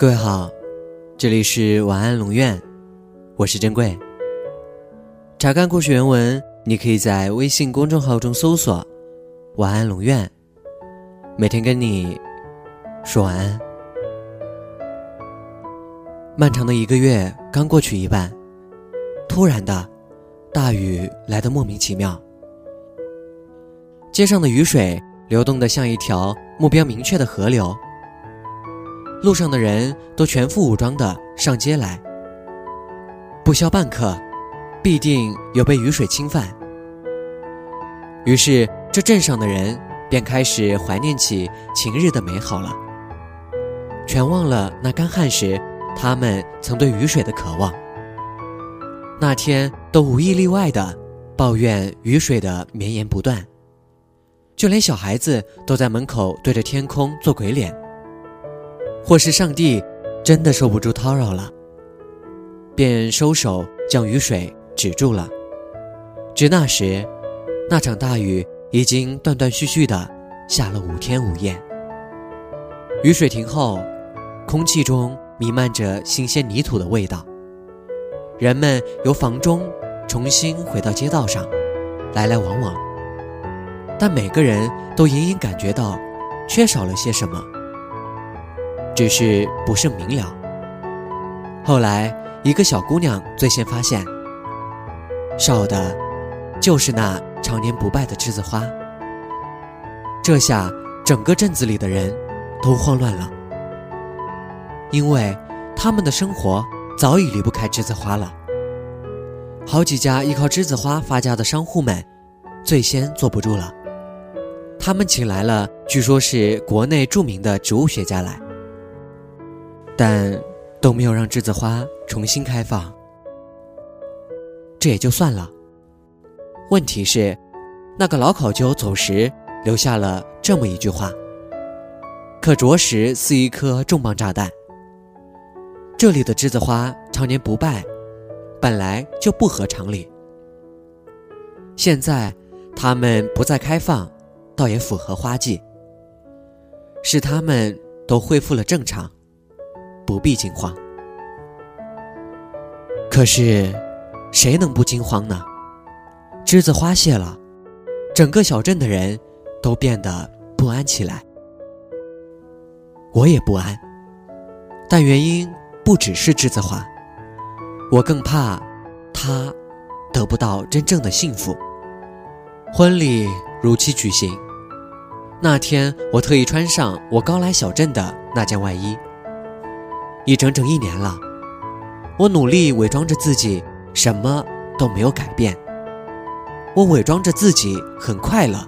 各位好，这里是晚安龙院，我是珍贵。查看故事原文，你可以在微信公众号中搜索“晚安龙院”，每天跟你说晚安。漫长的一个月刚过去一半，突然的，大雨来得莫名其妙，街上的雨水流动的像一条目标明确的河流。路上的人都全副武装的上街来，不消半刻，必定有被雨水侵犯。于是，这镇上的人便开始怀念起晴日的美好了，全忘了那干旱时他们曾对雨水的渴望。那天都无一例外的抱怨雨水的绵延不断，就连小孩子都在门口对着天空做鬼脸。或是上帝真的受不住叨扰了，便收手将雨水止住了。至那时，那场大雨已经断断续续的下了五天五夜。雨水停后，空气中弥漫着新鲜泥土的味道。人们由房中重新回到街道上，来来往往，但每个人都隐隐感觉到缺少了些什么。只是不甚明了。后来，一个小姑娘最先发现，少的，就是那常年不败的栀子花。这下，整个镇子里的人都慌乱了，因为他们的生活早已离不开栀子花了。好几家依靠栀子花发家的商户们，最先坐不住了，他们请来了据说是国内著名的植物学家来。但都没有让栀子花重新开放，这也就算了。问题是，那个老考究走时留下了这么一句话，可着实似一颗重磅炸弹。这里的栀子花常年不败，本来就不合常理。现在它们不再开放，倒也符合花季，使它们都恢复了正常。不必惊慌。可是，谁能不惊慌呢？栀子花谢了，整个小镇的人都变得不安起来。我也不安，但原因不只是栀子花，我更怕他得不到真正的幸福。婚礼如期举行，那天我特意穿上我刚来小镇的那件外衣。已整整一年了，我努力伪装着自己，什么都没有改变。我伪装着自己很快乐，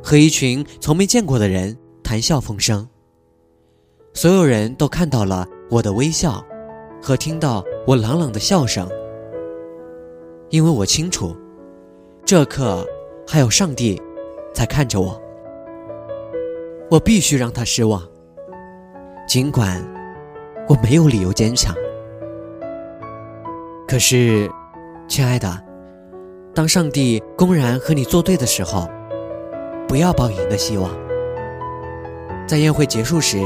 和一群从没见过的人谈笑风生。所有人都看到了我的微笑，和听到我朗朗的笑声。因为我清楚，这刻还有上帝在看着我。我必须让他失望，尽管。我没有理由坚强，可是，亲爱的，当上帝公然和你作对的时候，不要抱赢的希望。在宴会结束时，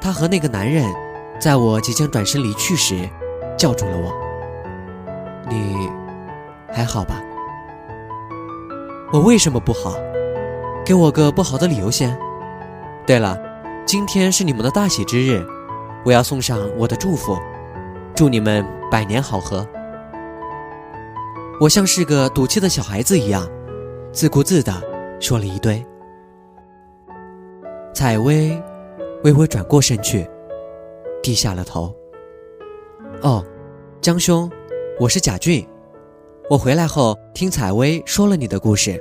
他和那个男人，在我即将转身离去时，叫住了我。你还好吧？我为什么不好？给我个不好的理由先。对了，今天是你们的大喜之日。我要送上我的祝福，祝你们百年好合。我像是个赌气的小孩子一样，自顾自的说了一堆。采薇微微转过身去，低下了头。哦，江兄，我是贾俊。我回来后听采薇说了你的故事，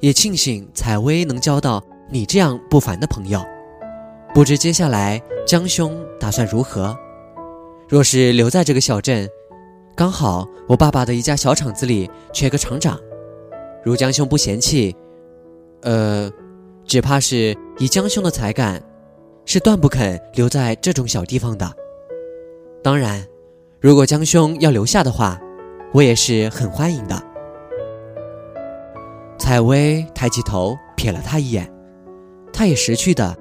也庆幸采薇能交到你这样不凡的朋友。不知接下来江兄打算如何？若是留在这个小镇，刚好我爸爸的一家小厂子里缺个厂长，如江兄不嫌弃，呃，只怕是以江兄的才干，是断不肯留在这种小地方的。当然，如果江兄要留下的话，我也是很欢迎的。采薇抬起头瞥了他一眼，他也识趣的。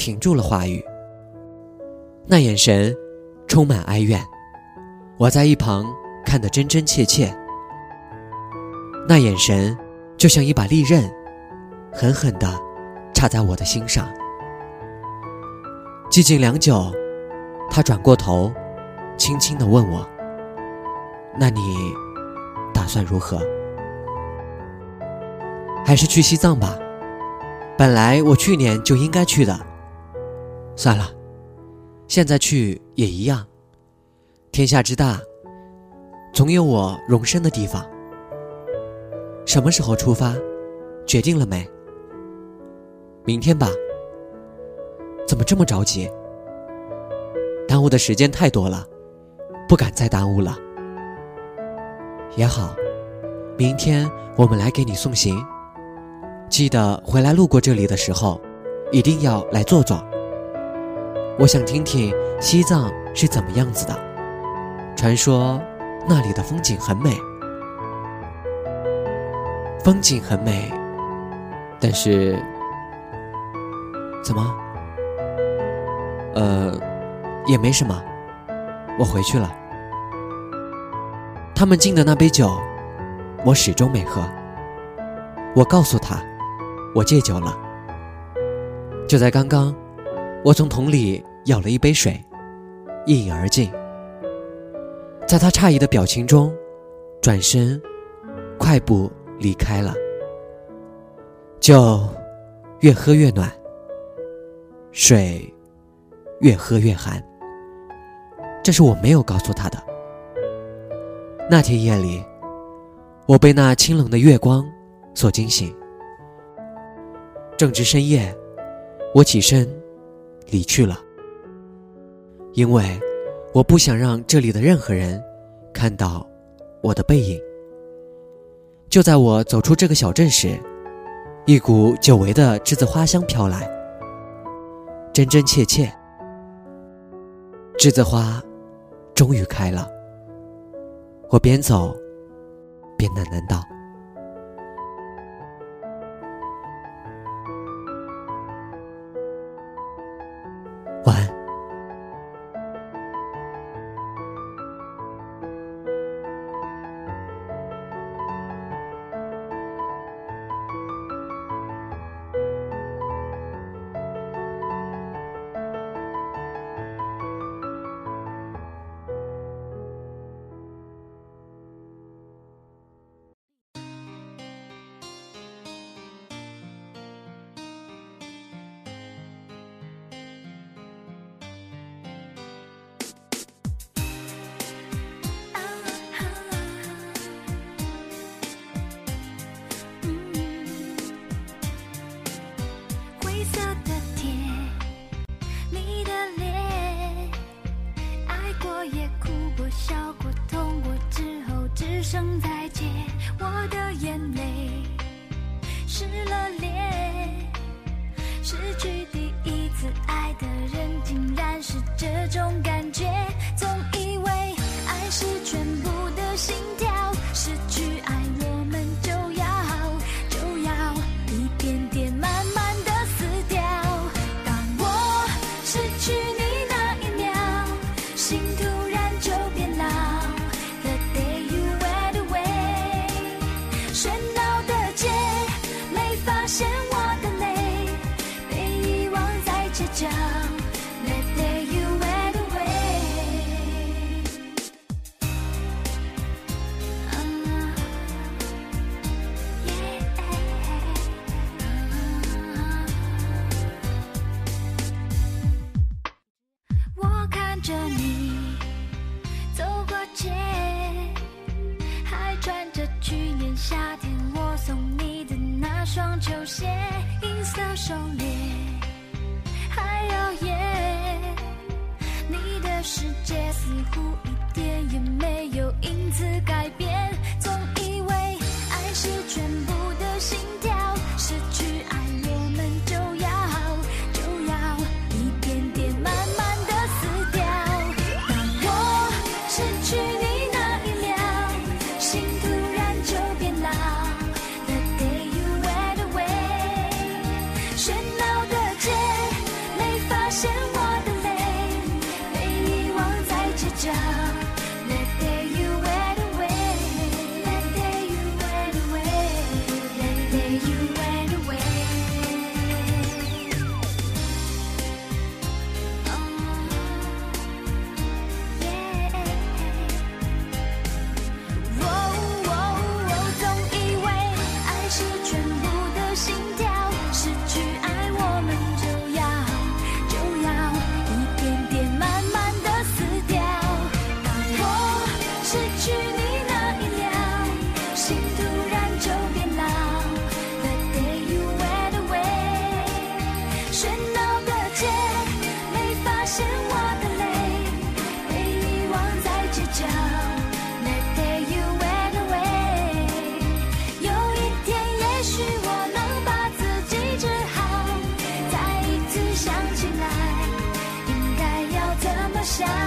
停住了话语。那眼神充满哀怨，我在一旁看得真真切切。那眼神就像一把利刃，狠狠地插在我的心上。寂静良久，他转过头，轻轻地问我：“那你打算如何？还是去西藏吧？本来我去年就应该去的。算了。”现在去也一样。天下之大，总有我容身的地方。什么时候出发？决定了没？明天吧。怎么这么着急？耽误的时间太多了，不敢再耽误了。也好，明天我们来给你送行。记得回来路过这里的时候，一定要来坐坐。我想听听西藏是怎么样子的。传说那里的风景很美，风景很美，但是怎么？呃，也没什么，我回去了。他们敬的那杯酒，我始终没喝。我告诉他，我戒酒了。就在刚刚，我从桶里。舀了一杯水，一饮而尽。在他诧异的表情中，转身，快步离开了。酒越喝越暖，水越喝越寒。这是我没有告诉他的。那天夜里，我被那清冷的月光所惊醒。正值深夜，我起身离去了。因为我不想让这里的任何人看到我的背影。就在我走出这个小镇时，一股久违的栀子花香飘来，真真切切。栀子花终于开了。我边走边喃喃道：“双球鞋，银色手链，还耀眼。你的世界似乎一点也没留下。